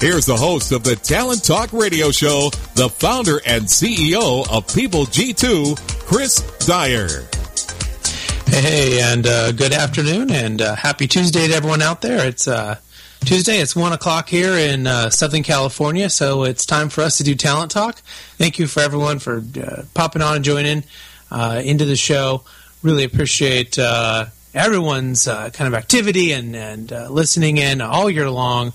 Here's the host of the Talent Talk Radio Show, the founder and CEO of People G2, Chris Dyer. Hey, and uh, good afternoon, and uh, happy Tuesday to everyone out there. It's uh, Tuesday. It's one o'clock here in uh, Southern California, so it's time for us to do Talent Talk. Thank you for everyone for uh, popping on and joining uh, into the show. Really appreciate everyone's kind of activity and and listening in all year long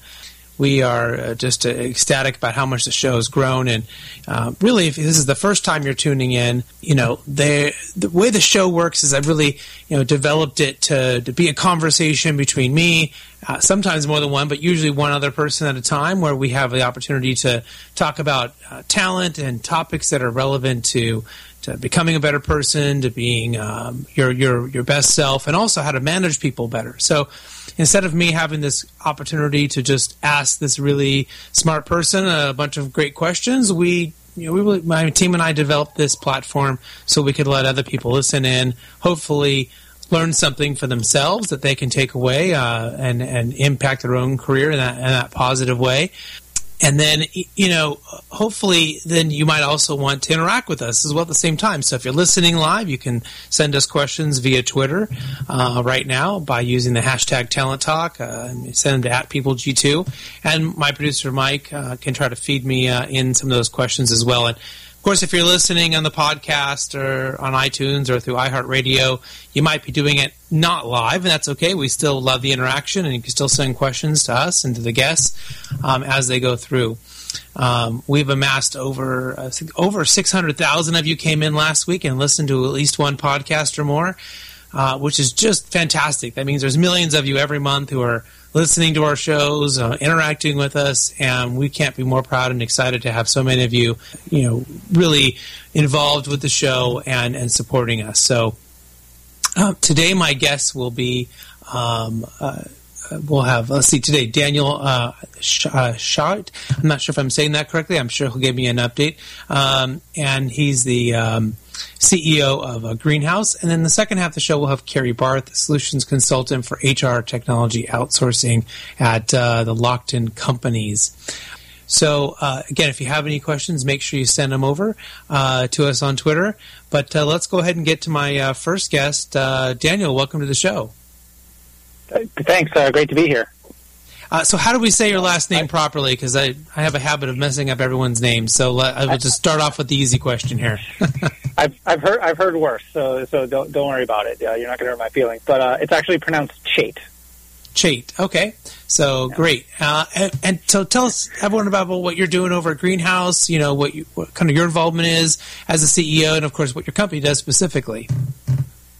we are uh, just uh, ecstatic about how much the show has grown. And uh, really, if this is the first time you're tuning in, you know, they, the way the show works is I've really, you know, developed it to, to be a conversation between me, uh, sometimes more than one, but usually one other person at a time, where we have the opportunity to talk about uh, talent and topics that are relevant to to becoming a better person, to being um, your your your best self, and also how to manage people better. So instead of me having this opportunity to just ask this really smart person a bunch of great questions, we you know, we really, my team and I developed this platform so we could let other people listen in, hopefully learn something for themselves that they can take away uh, and and impact their own career in that in that positive way and then you know hopefully then you might also want to interact with us as well at the same time. So if you're listening live you can send us questions via twitter uh, right now by using the hashtag talent talk uh, send them to at people g2 and my producer mike uh, can try to feed me uh, in some of those questions as well. And of course, if you're listening on the podcast or on iTunes or through iHeartRadio, you might be doing it not live, and that's okay. We still love the interaction, and you can still send questions to us and to the guests um, as they go through. Um, we've amassed over uh, over 600,000 of you came in last week and listened to at least one podcast or more, uh, which is just fantastic. That means there's millions of you every month who are listening to our shows, uh, interacting with us, and we can't be more proud and excited to have so many of you, you know, really involved with the show and, and supporting us. So uh, today, my guests will be. Um, uh, we'll have let's see today Daniel uh, uh, I'm not sure if I'm saying that correctly. I'm sure he'll give me an update. Um, and he's the um, CEO of uh, Greenhouse. And then the second half of the show, we'll have Carrie Barth, solutions consultant for HR technology outsourcing at uh, the Lockton Companies. So, uh, again, if you have any questions, make sure you send them over uh, to us on Twitter. But uh, let's go ahead and get to my first guest. Daniel, welcome to the show. Thanks. great to be here. Uh, so how do we say your last name properly? Because I, I have a habit of messing up everyone's name. So let, I will just start off with the easy question here. I've, I've heard I've heard worse. So so don't don't worry about it. Uh, you're not going to hurt my feelings. But uh, it's actually pronounced Chait. Chait. Okay. So yeah. great. Uh, and, and, so tell us everyone about what you're doing over at Greenhouse. You know what, you, what kind of your involvement is as a CEO, and of course what your company does specifically.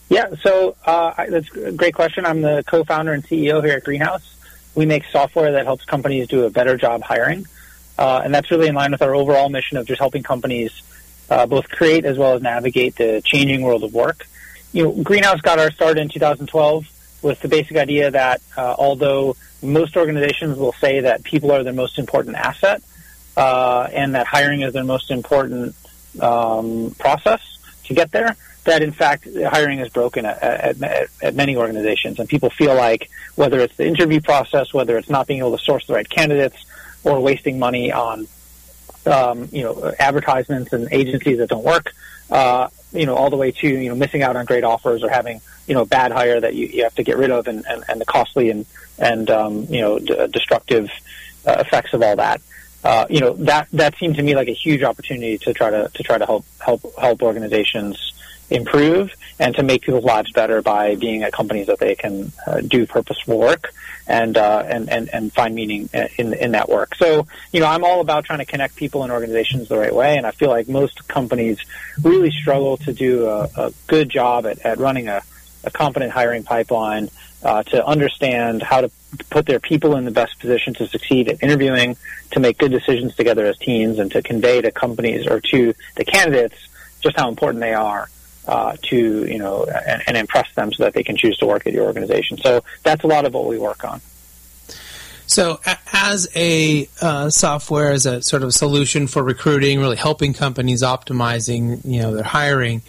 Yeah. So uh, that's a great question. I'm the co-founder and CEO here at Greenhouse we make software that helps companies do a better job hiring. Uh, and that's really in line with our overall mission of just helping companies uh, both create as well as navigate the changing world of work. You know, Greenhouse got our start in 2012 with the basic idea that uh, although most organizations will say that people are their most important asset uh, and that hiring is their most important um, process to get there, that in fact hiring is broken at, at, at, many organizations, and people feel like whether it's the interview process, whether it's not being able to source the right candidates, or wasting money on um, you know advertisements and agencies that don't work, uh, you know all the way to you know missing out on great offers or having you know bad hire that you, you have to get rid of, and, and, and the costly and and um, you know d- destructive uh, effects of all that. uh, you know that that seemed to me like a huge opportunity to try to to try to help help help organizations improve and to make people's lives better by being at companies that they can uh, do purposeful work and, uh, and and and find meaning in in that work. So you know I'm all about trying to connect people and organizations the right way, and I feel like most companies really struggle to do a, a good job at, at running a, a competent hiring pipeline uh, to understand how to put their people in the best position to succeed at interviewing, to make good decisions together as teams, and to convey to companies or to the candidates just how important they are uh, to you know and, and, impress them so that they can choose to work at your organization. So that's a lot of what we work on. So, as a uh, software, as a sort of solution for recruiting, really helping companies optimizing, you know, their hiring,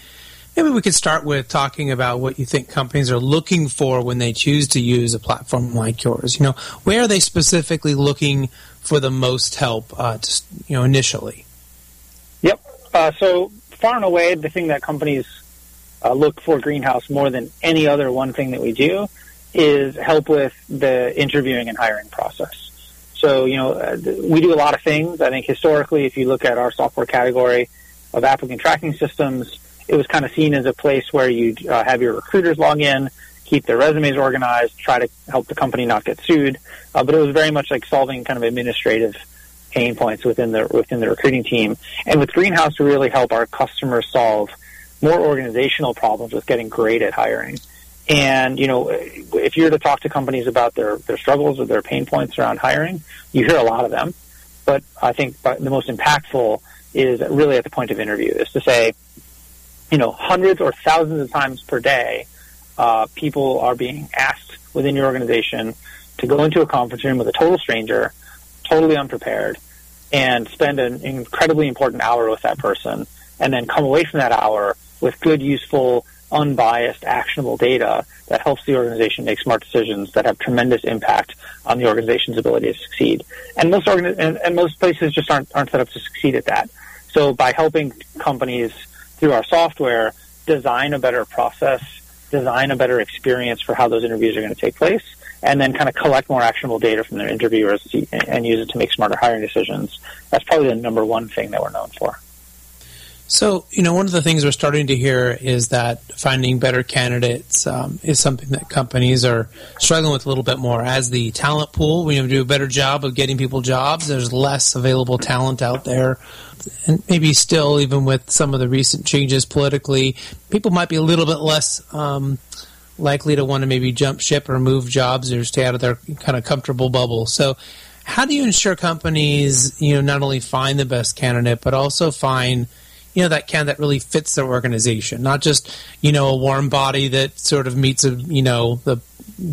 Maybe we could start with talking about what you think companies are looking for when they choose to use a platform like yours. You know, where are they specifically looking for the most help? Uh, to, you know, initially. Yep. Uh, so far and away, the thing that companies uh, look for Greenhouse more than any other one thing that we do is help with the interviewing and hiring process. So, you know, uh, we do a lot of things. I think historically, if you look at our software category of applicant tracking systems, it was kind of seen as a place where you'd uh, have your recruiters log in, keep their resumes organized, try to help the company not get sued. Uh, but it was very much like solving kind of administrative pain points within the within the recruiting team. And with Greenhouse, we really help our customers solve more organizational problems with getting great at hiring. And you know, if you were to talk to companies about their their struggles or their pain points around hiring, you hear a lot of them. But I think the most impactful is really at the point of interview is to say, you know, hundreds or thousands of times per day, uh, people are being asked within your organization to go into a conference room with a total stranger, totally unprepared, and spend an incredibly important hour with that person, and then come away from that hour with good, useful, unbiased, actionable data that helps the organization make smart decisions that have tremendous impact on the organization's ability to succeed. And most organi- and, and most places just aren't aren't set up to succeed at that. So by helping companies through our software, design a better process, design a better experience for how those interviews are going to take place, and then kind of collect more actionable data from their interviewers and use it to make smarter hiring decisions. That's probably the number one thing that we're known for. So, you know, one of the things we're starting to hear is that finding better candidates um, is something that companies are struggling with a little bit more. As the talent pool, we do a better job of getting people jobs. There's less available talent out there. And maybe still, even with some of the recent changes politically, people might be a little bit less um, likely to want to maybe jump ship or move jobs or stay out of their kind of comfortable bubble. So, how do you ensure companies, you know, not only find the best candidate, but also find – you know that can that really fits their organization, not just you know a warm body that sort of meets a you know the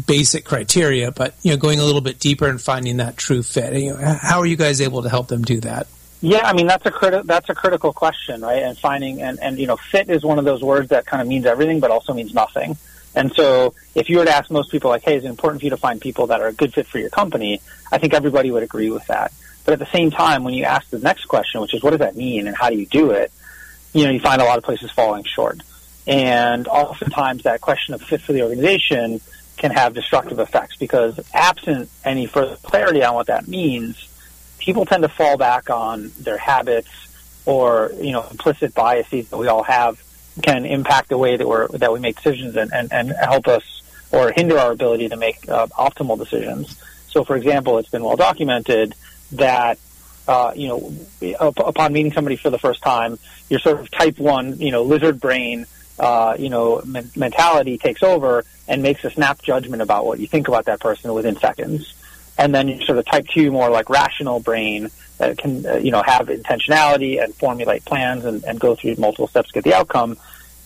basic criteria, but you know going a little bit deeper and finding that true fit. You know, how are you guys able to help them do that? Yeah, I mean that's a criti- that's a critical question, right? And finding and and you know fit is one of those words that kind of means everything, but also means nothing. And so, if you were to ask most people, like, "Hey, is it important for you to find people that are a good fit for your company?" I think everybody would agree with that. But at the same time, when you ask the next question, which is, "What does that mean?" and "How do you do it?" You know, you find a lot of places falling short. And oftentimes that question of fit for the organization can have destructive effects because absent any further clarity on what that means, people tend to fall back on their habits or, you know, implicit biases that we all have can impact the way that we're, that we make decisions and, and, and help us or hinder our ability to make uh, optimal decisions. So, for example, it's been well documented that uh, you know, upon meeting somebody for the first time, your sort of type one, you know, lizard brain, uh, you know, men- mentality takes over and makes a snap judgment about what you think about that person within seconds. And then your sort of type two, more like rational brain that can, uh, you know, have intentionality and formulate plans and, and go through multiple steps to get the outcome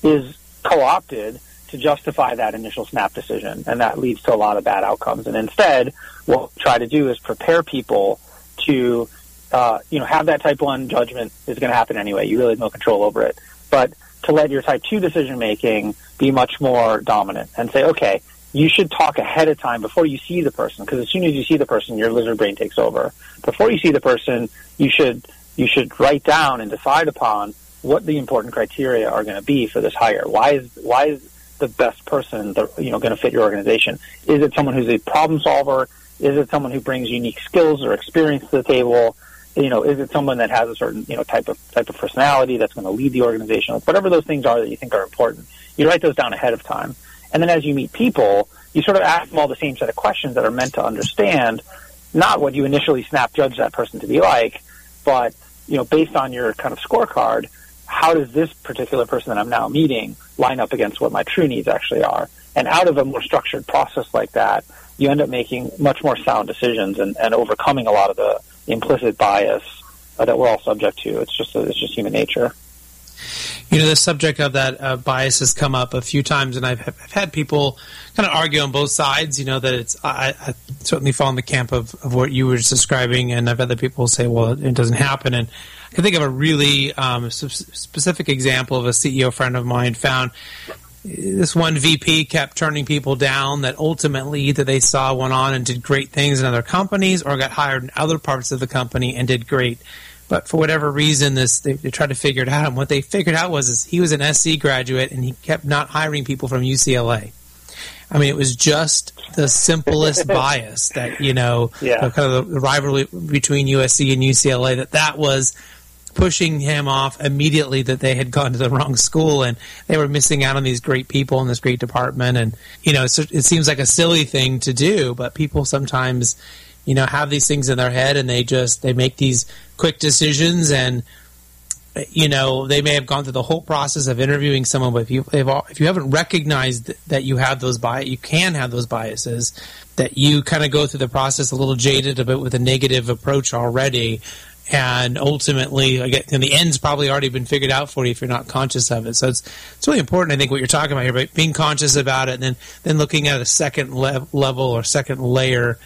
is co-opted to justify that initial snap decision. And that leads to a lot of bad outcomes. And instead, what we try to do is prepare people to uh, you know, have that type one judgment is going to happen anyway. You really have no control over it. But to let your type two decision making be much more dominant and say, okay, you should talk ahead of time before you see the person, because as soon as you see the person, your lizard brain takes over. Before you see the person, you should you should write down and decide upon what the important criteria are going to be for this hire. Why is why is the best person you know going to fit your organization? Is it someone who's a problem solver? Is it someone who brings unique skills or experience to the table? You know, is it someone that has a certain, you know, type of type of personality that's going to lead the organization? Or whatever those things are that you think are important, you write those down ahead of time. And then as you meet people, you sort of ask them all the same set of questions that are meant to understand not what you initially snap judge that person to be like, but, you know, based on your kind of scorecard, how does this particular person that I'm now meeting line up against what my true needs actually are? And out of a more structured process like that, you end up making much more sound decisions and, and overcoming a lot of the implicit bias uh, that we're all subject to. It's just it's just human nature. You know, the subject of that uh, bias has come up a few times, and I've, I've, had people kind of argue on both sides. You know that it's I, I, certainly fall in the camp of, of what you were describing, and I've had other people say, "Well, it doesn't happen." And I can think of a really um, specific example of a CEO friend of mine found this one VP kept turning people down that ultimately either they saw went on and did great things in other companies or got hired in other parts of the company and did great. But for whatever reason, this they, they tried to figure it out. And what they figured out was is he was an SC graduate and he kept not hiring people from UCLA. I mean, it was just the simplest bias that you know, yeah. kind of the rivalry between USC and UCLA. That that was pushing him off immediately that they had gone to the wrong school and they were missing out on these great people in this great department. And, you know, it seems like a silly thing to do, but people sometimes, you know, have these things in their head and they just, they make these quick decisions and, you know, they may have gone through the whole process of interviewing someone, but if you if you haven't recognized that you have those bias, you can have those biases. That you kind of go through the process a little jaded, a bit with a negative approach already and ultimately, again, the end's probably already been figured out for you if you're not conscious of it. So it's it's really important, I think, what you're talking about here, but being conscious about it, and then then looking at a second le- level or second layer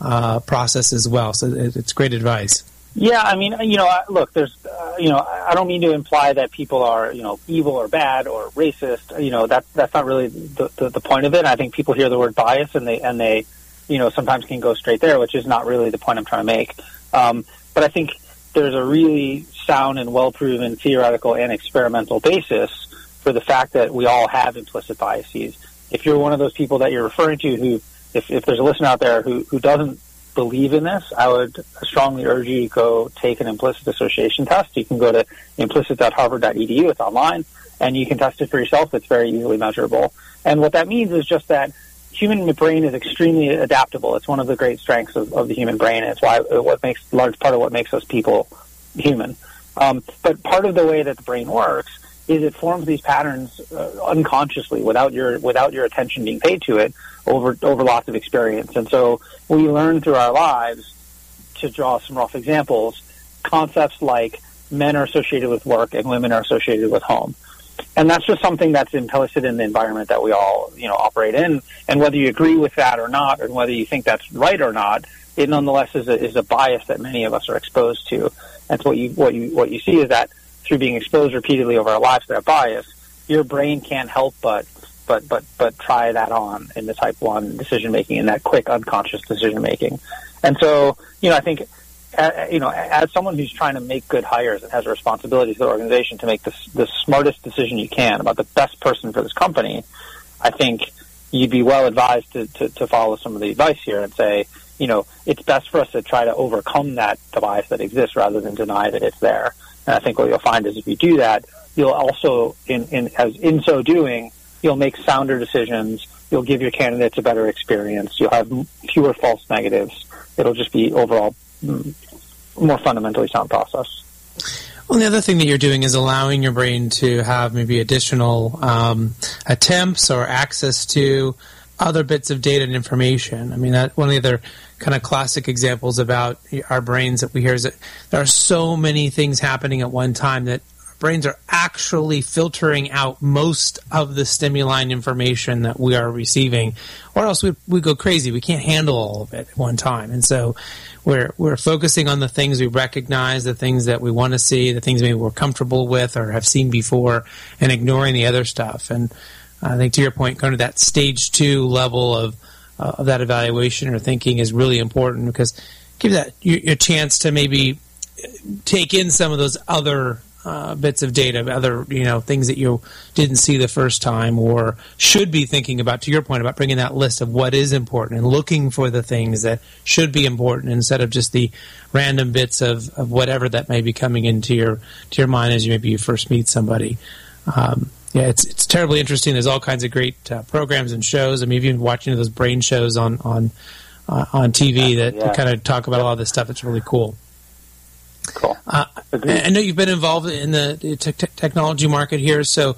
uh, process as well. So it, it's great advice. Yeah, I mean, you know, look, there's, uh, you know, I don't mean to imply that people are, you know, evil or bad or racist. You know, that that's not really the, the, the point of it. I think people hear the word bias and they and they, you know, sometimes can go straight there, which is not really the point I'm trying to make. Um, but I think there's a really sound and well proven theoretical and experimental basis for the fact that we all have implicit biases. If you're one of those people that you're referring to who, if, if there's a listener out there who, who doesn't believe in this, I would strongly urge you to go take an implicit association test. You can go to implicit.harvard.edu. It's online, and you can test it for yourself. It's very easily measurable. And what that means is just that human brain is extremely adaptable. It's one of the great strengths of, of the human brain. And it's why what makes large part of what makes us people human. Um, but part of the way that the brain works is it forms these patterns uh, unconsciously without your without your attention being paid to it over over lots of experience. And so we learn through our lives to draw some rough examples, concepts like men are associated with work and women are associated with home and that's just something that's implicit in the environment that we all you know operate in. And whether you agree with that or not, and whether you think that's right or not, it nonetheless is a, is a bias that many of us are exposed to. And so what you what you what you see is that through being exposed repeatedly over our lives to that bias, your brain can't help but but but but try that on in the type one decision making and that quick unconscious decision making. And so you know I think uh, you know, as someone who's trying to make good hires and has a responsibility to the organization to make the, the smartest decision you can about the best person for this company, I think you'd be well advised to, to, to follow some of the advice here and say, you know, it's best for us to try to overcome that bias that exists rather than deny that it's there. And I think what you'll find is if you do that, you'll also, in, in, as, in so doing, you'll make sounder decisions. You'll give your candidates a better experience. You'll have fewer false negatives. It'll just be overall more fundamentally sound process. Well, the other thing that you're doing is allowing your brain to have maybe additional um, attempts or access to other bits of data and information. I mean, that one of the other kind of classic examples about our brains that we hear is that there are so many things happening at one time that brains are actually filtering out most of the stimuli and information that we are receiving, or else we, we go crazy. We can't handle all of it at one time. And so we're, we're focusing on the things we recognize, the things that we want to see, the things maybe we're comfortable with or have seen before, and ignoring the other stuff. And I think to your point, going to that stage two level of, uh, of that evaluation or thinking is really important because give that your, your chance to maybe take in some of those other uh, bits of data, other you know things that you didn't see the first time, or should be thinking about. To your point about bringing that list of what is important and looking for the things that should be important instead of just the random bits of, of whatever that may be coming into your to your mind as you maybe you first meet somebody. Um, yeah, it's it's terribly interesting. There's all kinds of great uh, programs and shows. I mean, even watching those brain shows on on uh, on TV that yeah. kind of talk about a lot of this stuff. It's really cool. Cool. Uh, I know you've been involved in the te- technology market here, so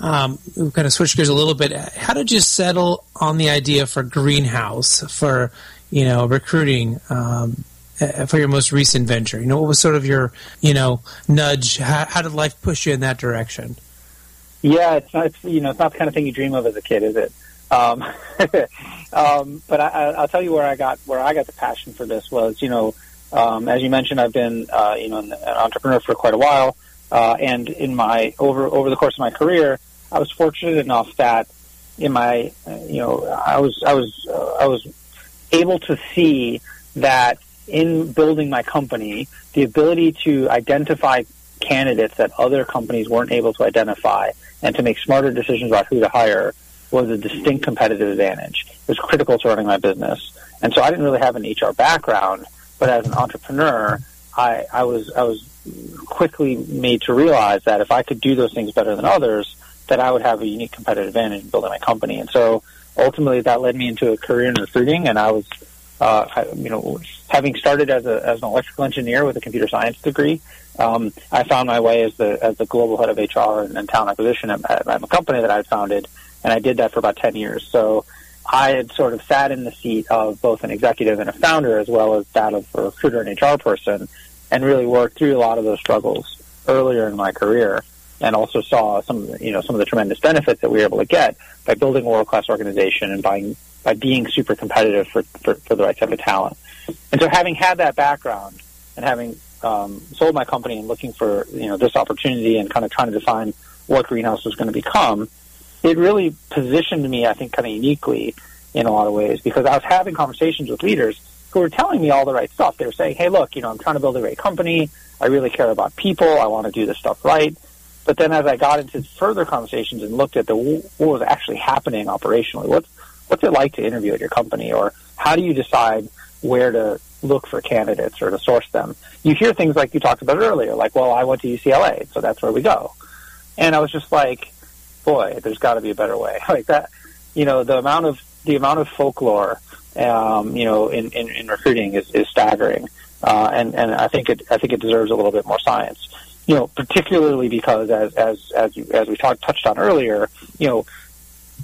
um, we've kind of switched gears a little bit. How did you settle on the idea for Greenhouse for you know recruiting? Um, for your most recent venture, you know, what was sort of your, you know, nudge? How, how did life push you in that direction? Yeah, it's not, it's, you know, it's not the kind of thing you dream of as a kid, is it? Um, um, but I, will tell you where I got where I got the passion for this was, you know, um, as you mentioned, I've been uh, you know an entrepreneur for quite a while, uh, and in my over over the course of my career, I was fortunate enough that in my uh, you know I was I was uh, I was able to see that in building my company, the ability to identify candidates that other companies weren't able to identify and to make smarter decisions about who to hire was a distinct competitive advantage. It was critical to running my business. And so I didn't really have an HR background, but as an entrepreneur, I, I was I was quickly made to realize that if I could do those things better than others, that I would have a unique competitive advantage in building my company. And so ultimately that led me into a career in recruiting and I was uh, you know, having started as, a, as an electrical engineer with a computer science degree, um, I found my way as the as the global head of HR and, and talent acquisition at, at a company that I had founded and I did that for about 10 years. So I had sort of sat in the seat of both an executive and a founder, as well as that of a recruiter and HR person, and really worked through a lot of those struggles earlier in my career, and also saw some, you know, some of the tremendous benefits that we were able to get by building a world class organization and by by being super competitive for, for, for the right type of talent. And so, having had that background and having um, sold my company and looking for you know this opportunity and kind of trying to define what Greenhouse was going to become it really positioned me, I think, kind of uniquely in a lot of ways because I was having conversations with leaders who were telling me all the right stuff. They were saying, "Hey, look, you know, I'm trying to build a great company. I really care about people. I want to do this stuff right." But then, as I got into further conversations and looked at the what was actually happening operationally, what's what's it like to interview at your company, or how do you decide where to look for candidates or to source them? You hear things like you talked about earlier, like, "Well, I went to UCLA, so that's where we go," and I was just like, boy, there's got to be a better way. Like that, you know, the amount of the amount of folklore, um, you know, in, in, in recruiting is, is staggering, uh, and and I think it I think it deserves a little bit more science. You know, particularly because as as as you, as we talked touched on earlier, you know,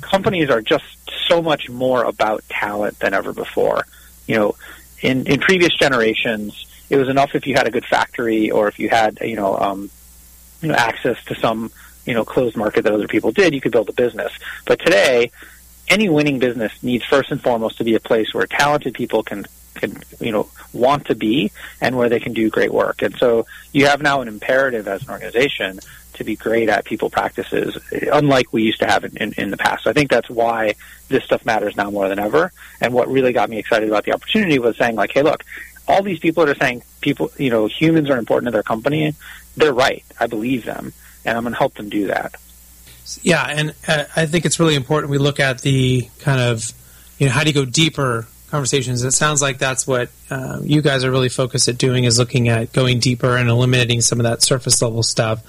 companies are just so much more about talent than ever before. You know, in in previous generations, it was enough if you had a good factory or if you had you know um, you know access to some you know closed market that other people did, you could build a business. But today, any winning business needs first and foremost to be a place where talented people can can you know want to be and where they can do great work. And so you have now an imperative as an organization to be great at people practices, unlike we used to have in, in, in the past. So I think that's why this stuff matters now more than ever. And what really got me excited about the opportunity was saying like, hey, look, all these people that are saying people, you know, humans are important to their company. They're right. I believe them and I'm going to help them do that. Yeah, and uh, I think it's really important we look at the kind of, you know, how do you go deeper conversations. It sounds like that's what uh, you guys are really focused at doing is looking at going deeper and eliminating some of that surface level stuff.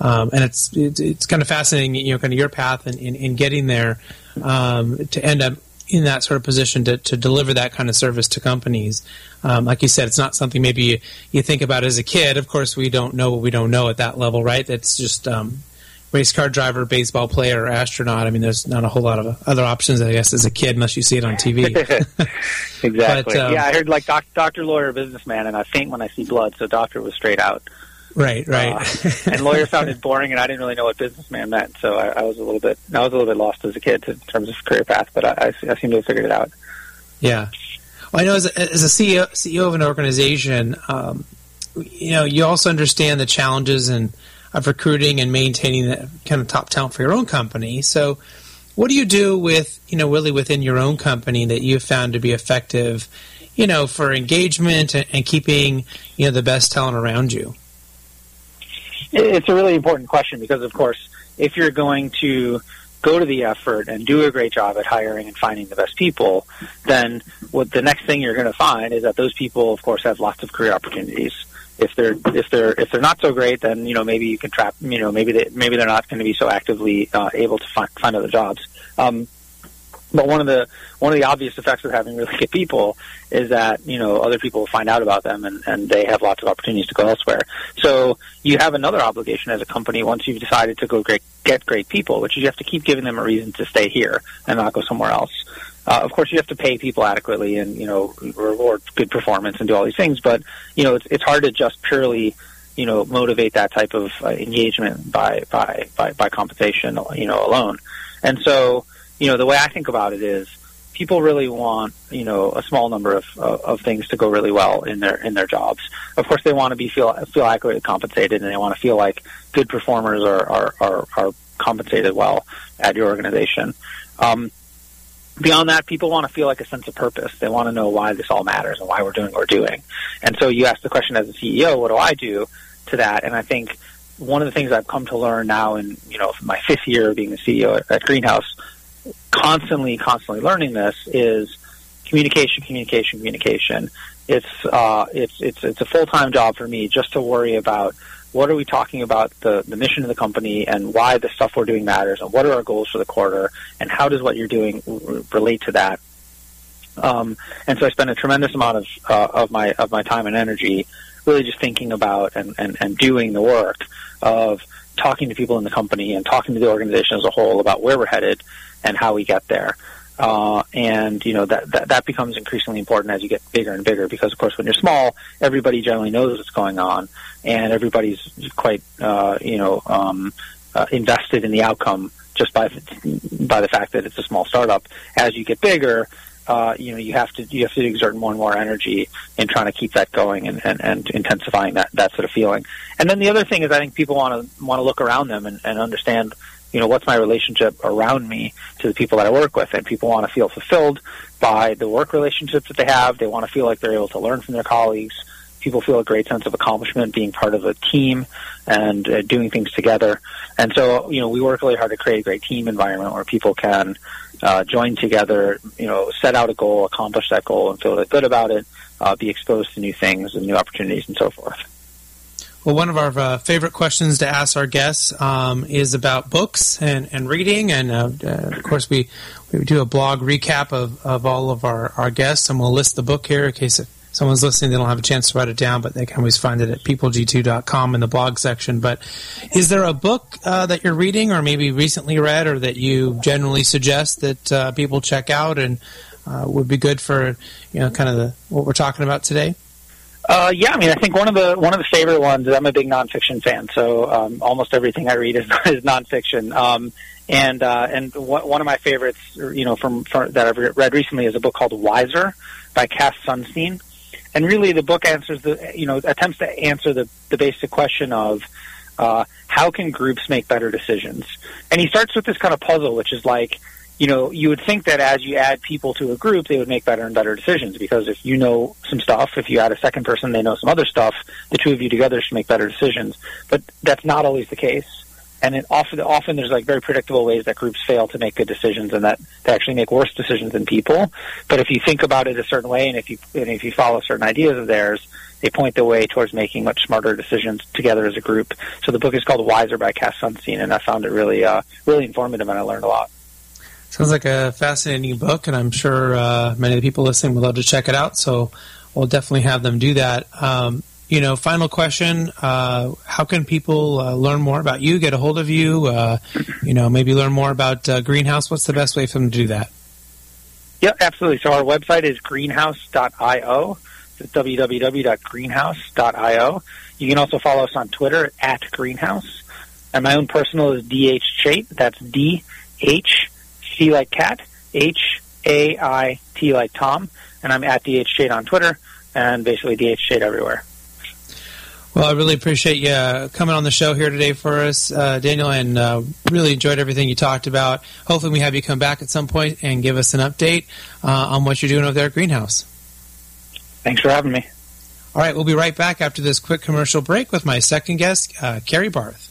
Um, and it's, it's, it's kind of fascinating, you know, kind of your path in, in, in getting there um, to end up in that sort of position to, to deliver that kind of service to companies. Um, like you said, it's not something maybe you, you, think about as a kid. Of course, we don't know what we don't know at that level, right? That's just um, race car driver, baseball player, astronaut. I mean, there's not a whole lot of other options, I guess, as a kid, unless you see it on TV. exactly. But, um, yeah, I heard like doc, doctor, lawyer, businessman, and I faint when I see blood. So doctor was straight out. Right, right. Uh, and lawyer sounded boring, and I didn't really know what businessman meant, so I, I, was a little bit I was a little bit lost as a kid in terms of career path, but I, I, I seem to have figured it out. Yeah, well, I know as a, as a CEO, CEO of an organization, um, you know, you also understand the challenges and of recruiting and maintaining the kind of top talent for your own company. So, what do you do with you know really within your own company that you've found to be effective, you know, for engagement and, and keeping you know the best talent around you? It's a really important question because, of course, if you're going to go to the effort and do a great job at hiring and finding the best people, then what the next thing you're going to find is that those people, of course, have lots of career opportunities. If they're if they're if they're not so great, then you know maybe you can trap. You know maybe they maybe they're not going to be so actively uh, able to find find other jobs. Um, but one of the one of the obvious effects of having really good people is that you know other people find out about them and, and they have lots of opportunities to go elsewhere. So you have another obligation as a company once you've decided to go great, get great people, which is you have to keep giving them a reason to stay here and not go somewhere else. Uh, of course, you have to pay people adequately and you know reward good performance and do all these things. But you know it's it's hard to just purely you know motivate that type of uh, engagement by by by by compensation you know alone. And so you know, the way I think about it is people really want, you know, a small number of, of, of things to go really well in their, in their jobs. Of course, they want to be feel, feel accurately compensated and they want to feel like good performers are, are, are, are compensated well at your organization. Um, beyond that, people want to feel like a sense of purpose. They want to know why this all matters and why we're doing what we're doing. And so you ask the question as a CEO, what do I do to that? And I think one of the things I've come to learn now in, you know, my fifth year of being the CEO at Greenhouse constantly, constantly learning this is communication, communication, communication. It's uh, it's it's it's a full time job for me just to worry about what are we talking about the the mission of the company and why the stuff we're doing matters and what are our goals for the quarter and how does what you're doing r- relate to that. Um, and so I spend a tremendous amount of uh, of my of my time and energy really just thinking about and, and, and doing the work of talking to people in the company and talking to the organization as a whole about where we're headed and how we get there. Uh, and you know that, that that becomes increasingly important as you get bigger and bigger because of course when you're small everybody generally knows what's going on and everybody's quite uh, you know um, uh, invested in the outcome just by by the fact that it's a small startup as you get bigger uh, you know you have to you have to exert more and more energy in trying to keep that going and, and, and intensifying that that sort of feeling and then the other thing is I think people want to want to look around them and, and understand you know, what's my relationship around me to the people that I work with? And people want to feel fulfilled by the work relationships that they have. They want to feel like they're able to learn from their colleagues. People feel a great sense of accomplishment being part of a team and uh, doing things together. And so, you know, we work really hard to create a great team environment where people can uh, join together, you know, set out a goal, accomplish that goal, and feel good about it, uh, be exposed to new things and new opportunities and so forth. Well, one of our uh, favorite questions to ask our guests um, is about books and, and reading. And uh, uh, of course, we, we do a blog recap of, of all of our, our guests, and we'll list the book here in case someone's listening, they don't have a chance to write it down, but they can always find it at peopleg2.com in the blog section. But is there a book uh, that you're reading or maybe recently read or that you generally suggest that uh, people check out and uh, would be good for, you know, kind of the, what we're talking about today? Uh, yeah, I mean, I think one of the one of the favorite ones. I'm a big nonfiction fan, so um, almost everything I read is, is nonfiction. Um, and uh, and one of my favorites, you know, from, from that I've read recently is a book called Wiser by Cass Sunstein. And really, the book answers the you know attempts to answer the the basic question of uh, how can groups make better decisions. And he starts with this kind of puzzle, which is like you know, you would think that as you add people to a group, they would make better and better decisions because if you know some stuff, if you add a second person, they know some other stuff, the two of you together should make better decisions. But that's not always the case. And it often, often there's like very predictable ways that groups fail to make good decisions and that they actually make worse decisions than people. But if you think about it a certain way and if you, and if you follow certain ideas of theirs, they point the way towards making much smarter decisions together as a group. So the book is called Wiser by Cass Sunstein and I found it really, uh, really informative and I learned a lot. Sounds like a fascinating book, and I'm sure uh, many of the people listening would love to check it out. So we'll definitely have them do that. Um, you know, final question: uh, How can people uh, learn more about you, get a hold of you? Uh, you know, maybe learn more about uh, Greenhouse. What's the best way for them to do that? Yeah, absolutely. So our website is greenhouse.io. It's www.greenhouse.io. You can also follow us on Twitter at Greenhouse. And my own personal is DH Chait. That's D H C like cat, H A I T like Tom, and I'm at DH Chait on Twitter and basically DH Chait everywhere. Well, I really appreciate you uh, coming on the show here today for us, uh, Daniel, and uh, really enjoyed everything you talked about. Hopefully, we have you come back at some point and give us an update uh, on what you're doing over there at Greenhouse. Thanks for having me. All right, we'll be right back after this quick commercial break with my second guest, uh, Carrie Barth.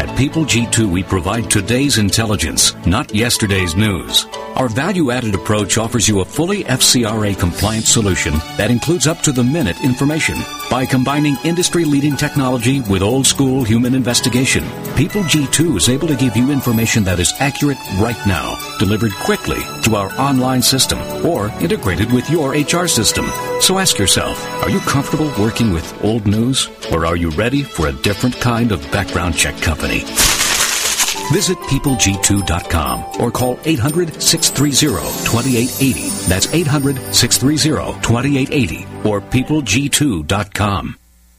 People G2, we provide today's intelligence, not yesterday's news. Our value added approach offers you a fully FCRA compliant solution that includes up to the minute information. By combining industry leading technology with old school human investigation, People G2 is able to give you information that is accurate right now, delivered quickly to our online system, or integrated with your HR system. So ask yourself, are you comfortable working with old news, or are you ready for a different kind of background check company? Visit peopleg2.com or call 800 630 2880. That's 800 630 2880 or peopleg2.com.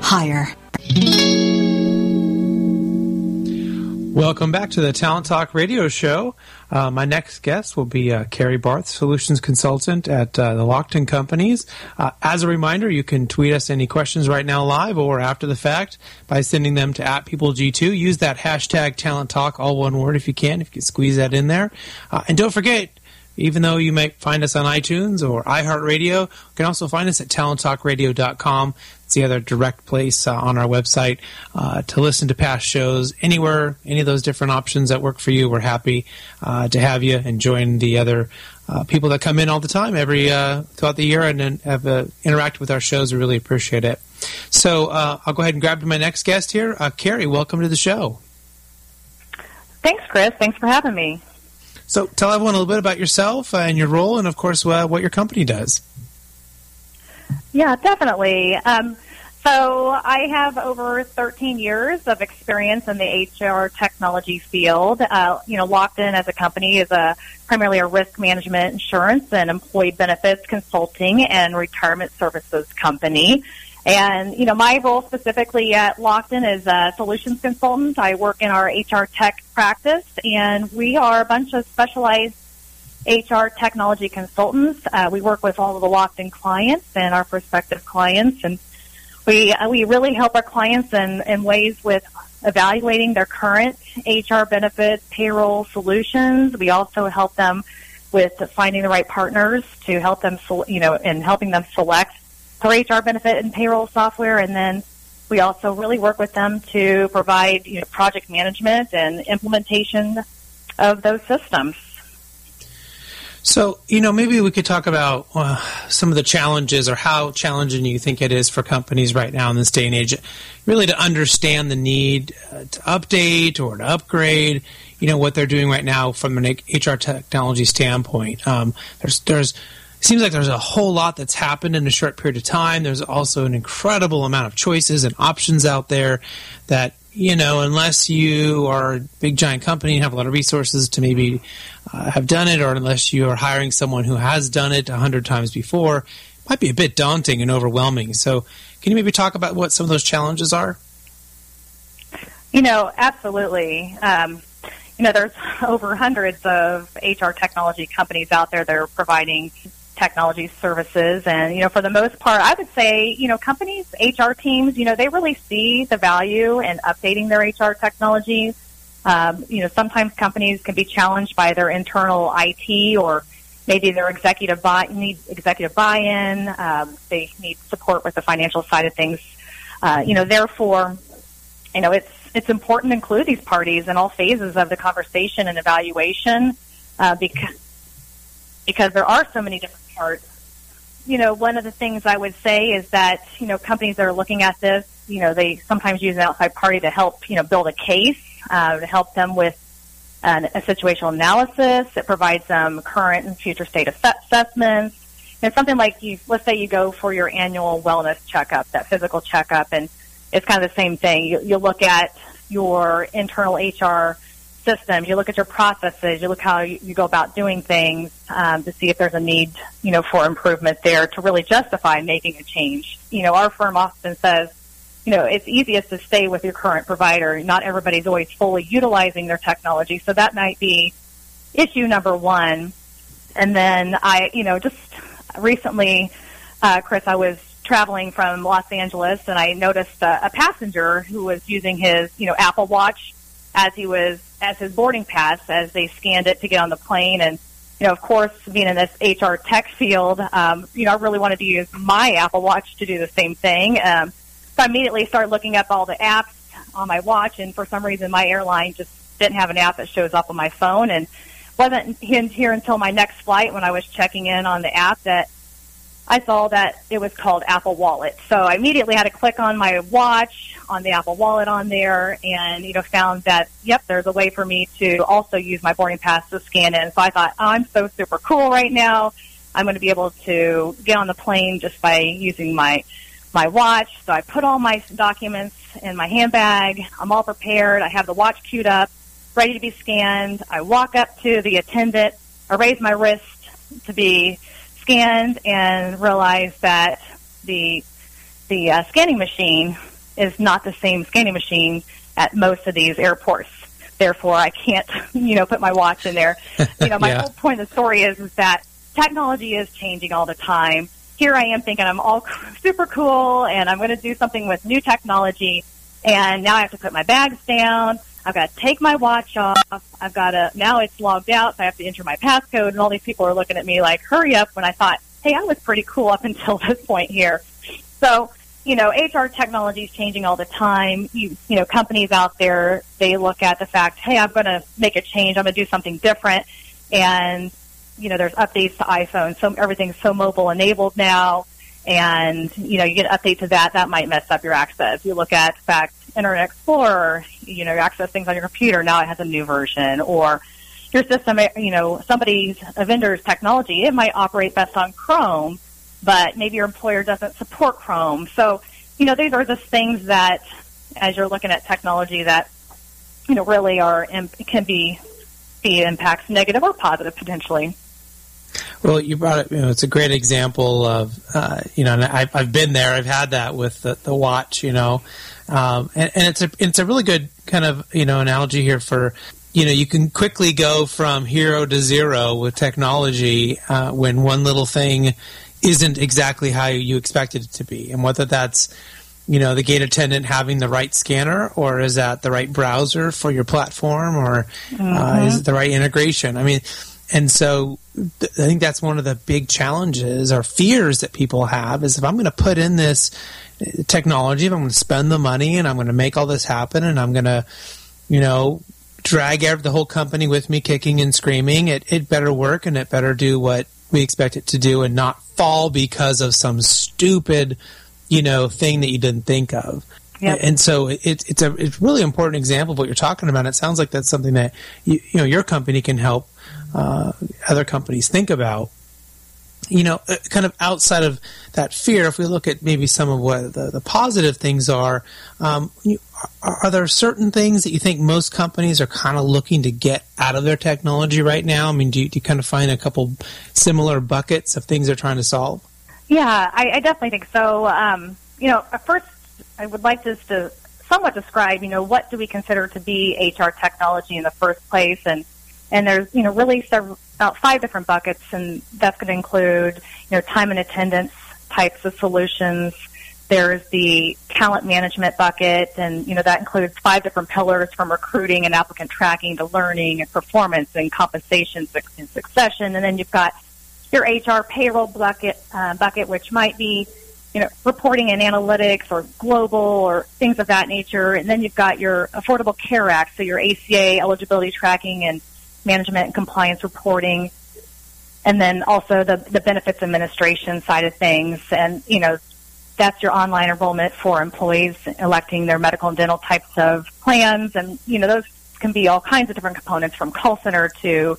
hire. Welcome back to the Talent Talk Radio Show. Uh, my next guest will be uh, Carrie Barth, Solutions Consultant at uh, the Lockton Companies. Uh, as a reminder, you can tweet us any questions right now live or after the fact by sending them to at PeopleG2. Use that hashtag Talent Talk, all one word if you can, if you can squeeze that in there. Uh, and don't forget, even though you might find us on iTunes or iHeartRadio, you can also find us at talenttalkradio.com. It's the other direct place uh, on our website uh, to listen to past shows anywhere, any of those different options that work for you. We're happy uh, to have you and join the other uh, people that come in all the time every uh, throughout the year and, and have uh, interacted with our shows. We really appreciate it. So I'll go ahead and grab to my next guest here. Carrie, welcome to the show. Thanks, Chris. Thanks for having me. So tell everyone a little bit about yourself and your role, and of course, uh, what your company does. Yeah, definitely. Um, so I have over 13 years of experience in the HR technology field. Uh, you know, Lockton as a company is a primarily a risk management, insurance, and employee benefits consulting and retirement services company. And, you know, my role specifically at Lockton is a solutions consultant. I work in our HR tech practice, and we are a bunch of specialized HR technology consultants. Uh, we work with all of the Lockton clients and our prospective clients, and we uh, we really help our clients in, in ways with evaluating their current HR benefits, payroll solutions. We also help them with finding the right partners to help them, you know, and helping them select for HR benefit and payroll software, and then we also really work with them to provide you know, project management and implementation of those systems. So, you know, maybe we could talk about uh, some of the challenges or how challenging you think it is for companies right now in this day and age, really to understand the need uh, to update or to upgrade, you know, what they're doing right now from an HR technology standpoint. Um, there's, there's, seems like there's a whole lot that's happened in a short period of time. There's also an incredible amount of choices and options out there that you know, unless you are a big giant company and have a lot of resources to maybe uh, have done it, or unless you are hiring someone who has done it a hundred times before, it might be a bit daunting and overwhelming. So, can you maybe talk about what some of those challenges are? You know, absolutely. Um, you know, there's over hundreds of HR technology companies out there that are providing technology services. And, you know, for the most part, I would say, you know, companies, HR teams, you know, they really see the value in updating their HR technology. Um, you know, sometimes companies can be challenged by their internal IT or maybe their executive buy need executive buy-in. Um, they need support with the financial side of things. Uh, you know, therefore, you know, it's it's important to include these parties in all phases of the conversation and evaluation uh, because because there are so many different parts. You know, one of the things I would say is that, you know, companies that are looking at this, you know, they sometimes use an outside party to help, you know, build a case, uh, to help them with, an, a situational analysis. It provides them current and future state assessments. And something like you, let's say you go for your annual wellness checkup, that physical checkup, and it's kind of the same thing. You, you look at your internal HR system, you look at your processes, you look how you, go about doing things um, to see if there's a need, you know, for improvement there to really justify making a change. You know, our firm often says, you know, it's easiest to stay with your current provider. Not everybody's always fully utilizing their technology, so that might be issue number one. And then I, you know, just recently, uh, Chris, I was traveling from Los Angeles and I noticed a, a passenger who was using his, you know, Apple Watch as he was as his boarding pass as they scanned it to get on the plane and you know, of course, being in this HR tech field, um, you know, I really wanted to use my Apple Watch to do the same thing. Um, so I immediately started looking up all the apps on my watch, and for some reason, my airline just didn't have an app that shows up on my phone, and wasn't here until my next flight when I was checking in on the app that I saw that it was called Apple Wallet. So I immediately had to click on my watch on the Apple Wallet on there and, you know, found that, yep, there's a way for me to also use my boarding pass to scan in. So I thought, oh, I'm so super cool right now. I'm going to be able to get on the plane just by using my, my watch. So I put all my documents in my handbag. I'm all prepared. I have the watch queued up, ready to be scanned. I walk up to the attendant. I raise my wrist to be scanned and realized that the the uh, scanning machine is not the same scanning machine at most of these airports. Therefore, I can't, you know, put my watch in there. You know, my yeah. whole point of the story is, is that technology is changing all the time. Here I am thinking I'm all super cool and I'm going to do something with new technology. And now I have to put my bags down. I've got to take my watch off. I've got to, now it's logged out, so I have to enter my passcode, and all these people are looking at me like, hurry up, when I thought, hey, I was pretty cool up until this point here. So, you know, HR technology is changing all the time. You, you know, companies out there, they look at the fact, hey, I'm going to make a change. I'm going to do something different. And, you know, there's updates to iPhone. So everything's so mobile enabled now. And, you know, you get an update to that. That might mess up your access. You look at the fact Internet Explorer, you know, access things on your computer. Now it has a new version, or your system, you know, somebody's a vendor's technology. It might operate best on Chrome, but maybe your employer doesn't support Chrome. So, you know, these are the things that, as you're looking at technology, that you know really are can be be impacts negative or positive potentially. Well, you brought it. You know, it's a great example of uh, you know, and I've, I've been there. I've had that with the, the watch. You know, um, and, and it's a it's a really good kind of you know analogy here for you know you can quickly go from hero to zero with technology uh, when one little thing isn't exactly how you expected it to be, and whether that's you know the gate attendant having the right scanner or is that the right browser for your platform or mm-hmm. uh, is it the right integration i mean and so th- I think that's one of the big challenges or fears that people have is if I'm going to put in this technology, if I'm going to spend the money and I'm going to make all this happen and I'm going to, you know, drag the whole company with me kicking and screaming, it, it better work and it better do what we expect it to do and not fall because of some stupid, you know, thing that you didn't think of. Yep. And so it, it's a it's really important example of what you're talking about. It sounds like that's something that you, you know your company can help uh, other companies think about. You know, uh, kind of outside of that fear, if we look at maybe some of what the, the positive things are, um, you, are, are, there certain things that you think most companies are kind of looking to get out of their technology right now? I mean, do you, do you kind of find a couple similar buckets of things they're trying to solve? Yeah, I, I definitely think so. Um, you know, first, I would like just to somewhat describe, you know, what do we consider to be HR technology in the first place, and and there's you know really several, about five different buckets, and that's going to include you know time and attendance types of solutions. There's the talent management bucket, and you know that includes five different pillars from recruiting and applicant tracking to learning and performance and compensation in succession. And then you've got your HR payroll bucket, uh, bucket, which might be you know reporting and analytics or global or things of that nature. And then you've got your Affordable Care Act, so your ACA eligibility tracking and management and compliance reporting, and then also the, the benefits administration side of things. And, you know, that's your online enrollment for employees electing their medical and dental types of plans. And, you know, those can be all kinds of different components from call center to, you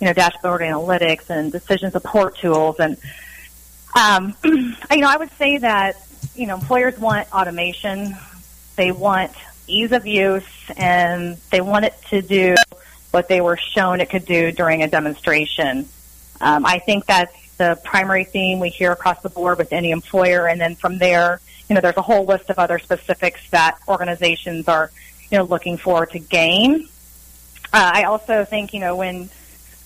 know, dashboard analytics and decision support tools. And, um, you know, I would say that, you know, employers want automation. They want ease of use and they want it to do what they were shown it could do during a demonstration. Um, I think that's the primary theme we hear across the board with any employer. And then from there, you know, there's a whole list of other specifics that organizations are, you know, looking for to gain. Uh, I also think, you know, when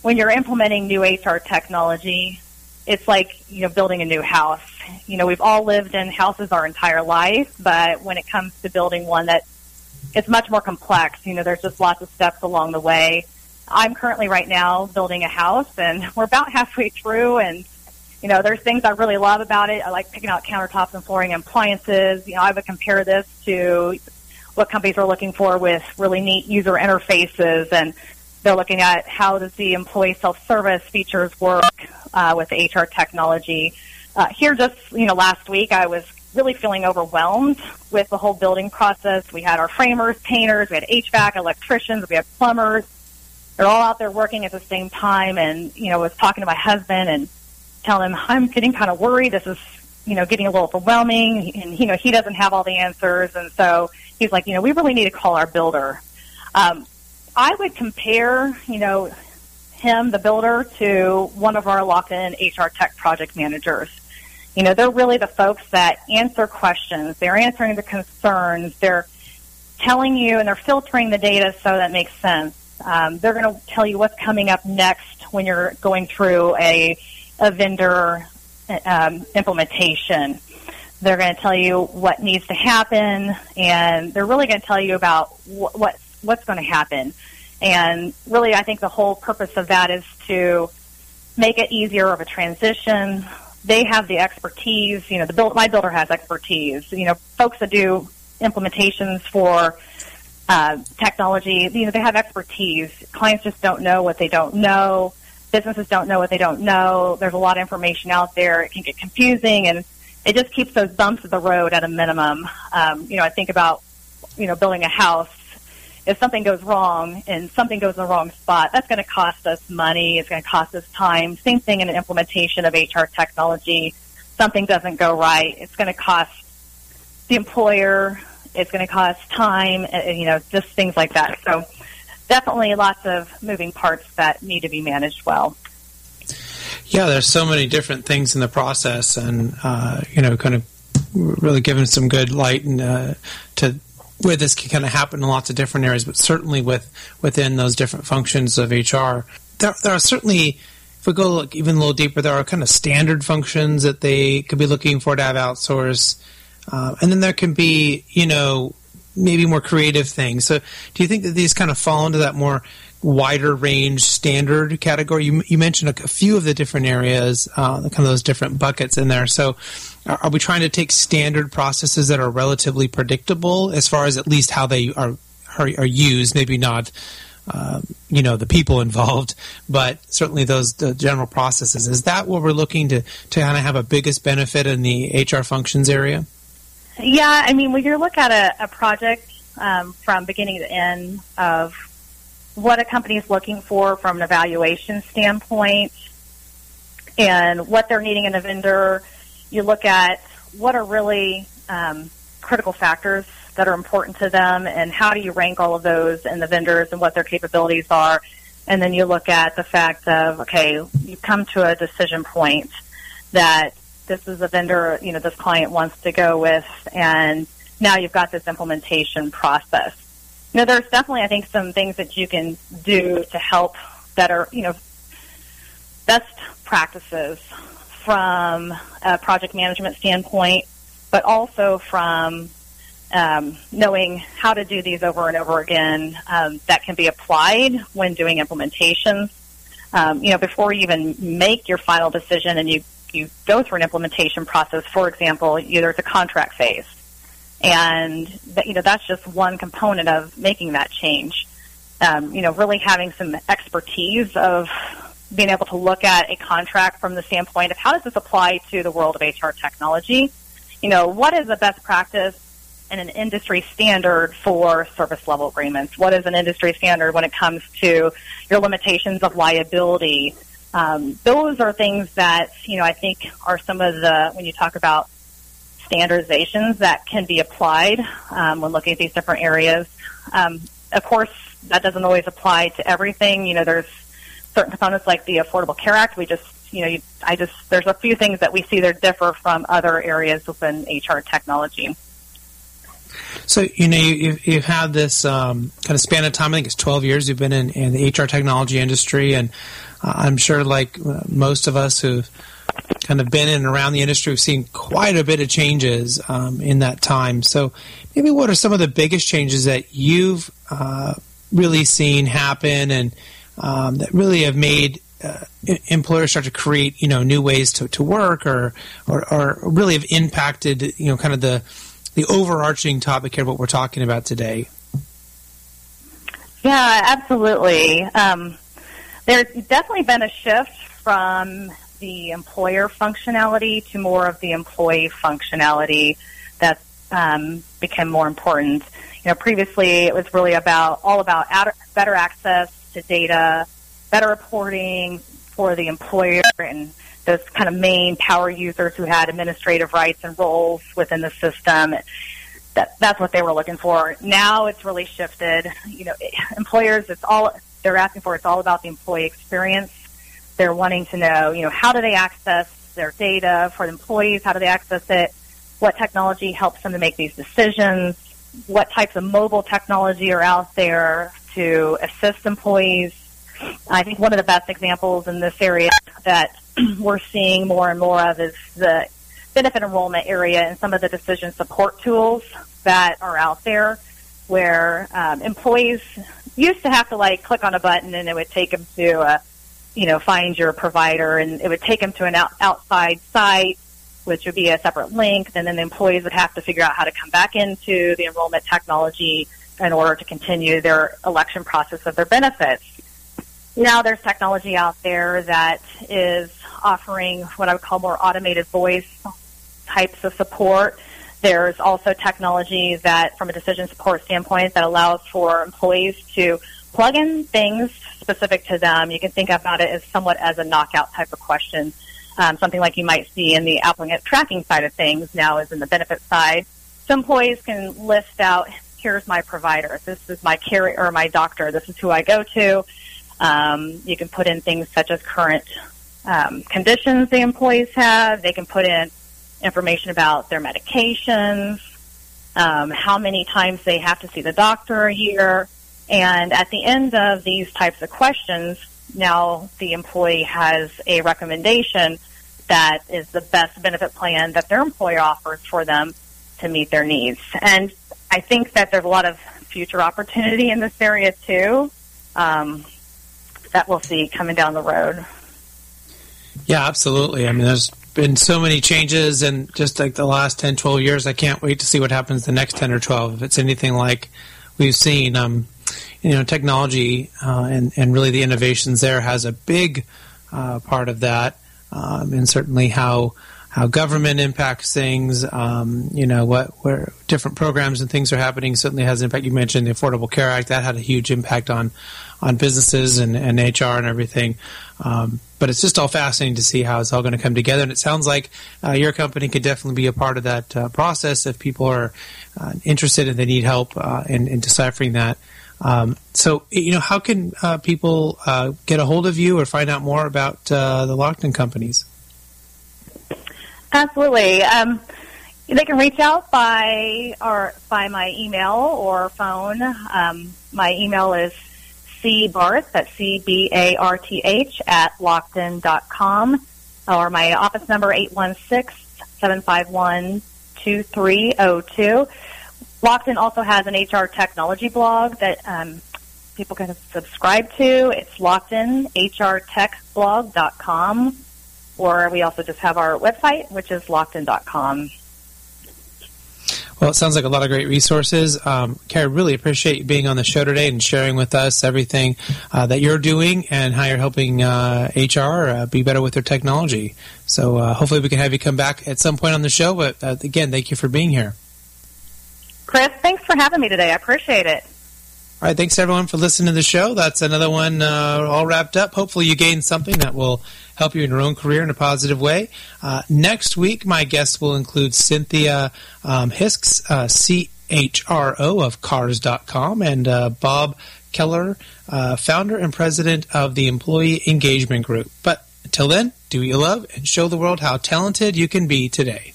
when you're implementing new HR technology, it's like you know building a new house. You know, we've all lived in houses our entire life, but when it comes to building one that it's much more complex. You know, there's just lots of steps along the way. I'm currently right now building a house and we're about halfway through and you know, there's things I really love about it. I like picking out countertops and flooring and appliances. You know, I would compare this to what companies are looking for with really neat user interfaces and they're looking at how does the employee self-service features work uh, with HR technology. Uh, here just, you know, last week I was really feeling overwhelmed with the whole building process. We had our framers, painters, we had HVAC, electricians, we had plumbers. They're all out there working at the same time and, you know, was talking to my husband and telling him I'm getting kind of worried. This is, you know, getting a little overwhelming and, you know, he doesn't have all the answers. And so he's like, you know, we really need to call our builder. Um, I would compare, you know, him, the builder, to one of our Lockton HR tech project managers. You know, they're really the folks that answer questions. They're answering the concerns. They're telling you and they're filtering the data so that makes sense. Um, they're going to tell you what's coming up next when you're going through a, a vendor um, implementation. They're going to tell you what needs to happen, and they're really going to tell you about wh- what what's going to happen. And really, I think the whole purpose of that is to make it easier of a transition, they have the expertise. You know, the build, my builder has expertise. You know, folks that do implementations for uh, technology, you know, they have expertise. Clients just don't know what they don't know. Businesses don't know what they don't know. There's a lot of information out there. It can get confusing, and it just keeps those bumps of the road at a minimum. Um, you know, I think about you know building a house if something goes wrong and something goes in the wrong spot, that's going to cost us money. It's going to cost us time. Same thing in an implementation of HR technology. Something doesn't go right. It's going to cost the employer. It's going to cost time. Uh, you know, just things like that. So definitely lots of moving parts that need to be managed well. Yeah, there's so many different things in the process, and uh, you know, kind of really giving some good light and uh, to where this can kind of happen in lots of different areas, but certainly with within those different functions of HR, there, there are certainly. If we go look even a little deeper, there are kind of standard functions that they could be looking for to have outsourced, uh, and then there can be, you know, maybe more creative things. So, do you think that these kind of fall into that more wider range standard category? You, you mentioned a, a, few of the different areas, uh, kind of those different buckets in there. So, are we trying to take standard processes that are relatively predictable as far as at least how they are are, are used? Maybe not, uh, you know, the people involved, but certainly those the general processes. Is that what we're looking to to kind of have a biggest benefit in the HR functions area? Yeah, I mean, when you look at a, a project um, from beginning to end of what a company is looking for from an evaluation standpoint and what they're needing in a vendor you look at what are really um, critical factors that are important to them and how do you rank all of those and the vendors and what their capabilities are. And then you look at the fact of, okay, you come to a decision point that this is a vendor, you know, this client wants to go with and now you've got this implementation process. Know, there's definitely, I think, some things that you can do to help that are, you know, best practices from a project management standpoint, but also from um, knowing how to do these over and over again um, that can be applied when doing implementations. Um, you know, before you even make your final decision and you, you go through an implementation process, for example, you, there's a contract phase. And, that, you know, that's just one component of making that change. Um, you know, really having some expertise of being able to look at a contract from the standpoint of how does this apply to the world of HR technology? You know, what is the best practice and an industry standard for service level agreements? What is an industry standard when it comes to your limitations of liability? Um, those are things that, you know, I think are some of the, when you talk about standardizations that can be applied um, when looking at these different areas. Um, of course, that doesn't always apply to everything. You know, there's certain components like the Affordable Care Act. We just, you know, you, I just, there's a few things that we see that differ from other areas within HR technology. So you know you, you've had this um, kind of span of time. I think it's 12 years you've been in, in the HR technology industry, and uh, I'm sure, like uh, most of us who've kind of been in and around the industry, we've seen quite a bit of changes um, in that time. So maybe what are some of the biggest changes that you've uh, really seen happen, and um, that really have made uh, employers start to create you know new ways to, to work, or, or or really have impacted you know kind of the the overarching topic here, of what we're talking about today. Yeah, absolutely. Um, there's definitely been a shift from the employer functionality to more of the employee functionality that um, became more important. You know, previously it was really about all about better access to data, better reporting for the employer, and those kind of main power users who had administrative rights and roles within the system. That, that's what they were looking for. Now it's really shifted. You know, employers, it's all they're asking for. It's all about the employee experience. They're wanting to know, you know, how do they access their data for the employees? How do they access it? What technology helps them to make these decisions? What types of mobile technology are out there to assist employees? I think one of the best examples in this area that we're seeing more and more of is the benefit enrollment area and some of the decision support tools that are out there where um, employees used to have to like click on a button and it would take them to a, you know, find your provider and it would take them to an out- outside site, which would be a separate link. And then the employees would have to figure out how to come back into the enrollment technology in order to continue their election process of their benefits. Now there's technology out there that is offering what I would call more automated voice types of support. There's also technology that, from a decision support standpoint, that allows for employees to plug in things specific to them. You can think about it as somewhat as a knockout type of question. Um, something like you might see in the applicant tracking side of things now is in the benefit side. So employees can list out, here's my provider. This is my carrier or my doctor. This is who I go to. Um, you can put in things such as current um, conditions the employees have. They can put in information about their medications, um, how many times they have to see the doctor a year. And at the end of these types of questions, now the employee has a recommendation that is the best benefit plan that their employer offers for them to meet their needs. And I think that there's a lot of future opportunity in this area too um, that we'll see coming down the road. Yeah, absolutely. I mean, there's been so many changes in just like the last 10, 12 years. I can't wait to see what happens the next 10 or 12. If it's anything like we've seen, um, you know, technology uh, and, and really the innovations there has a big uh, part of that. Um, and certainly how how government impacts things, um, you know, what where different programs and things are happening certainly has an impact. You mentioned the Affordable Care Act that had a huge impact on on businesses and, and HR and everything. Um, but it's just all fascinating to see how it's all going to come together. And it sounds like uh, your company could definitely be a part of that uh, process if people are uh, interested and they need help uh, in, in, deciphering that. Um, so, you know, how can uh, people uh, get a hold of you or find out more about the Lockton companies? Absolutely. Um, they can reach out by or by my email or phone. Um, my email is cbarth, that's C-B-A-R-T-H, at lockton.com, or my office number, 816-751-2302. Lockton also has an HR technology blog that um, people can subscribe to. It's lockedinhrtechblog.com, or we also just have our website, which is lockton.com. Well, it sounds like a lot of great resources. Um, Carrie, really appreciate you being on the show today and sharing with us everything uh, that you're doing and how you're helping uh, HR uh, be better with their technology. So uh, hopefully we can have you come back at some point on the show. But uh, again, thank you for being here. Chris, thanks for having me today. I appreciate it. All right, thanks everyone for listening to the show. That's another one uh, all wrapped up. Hopefully, you gained something that will help you in your own career in a positive way. Uh, next week, my guests will include Cynthia um, Hiskes, uh, CHRO of Cars.com, and uh, Bob Kelleher, uh, founder and president of the Employee Engagement Group. But until then, do what you love and show the world how talented you can be today.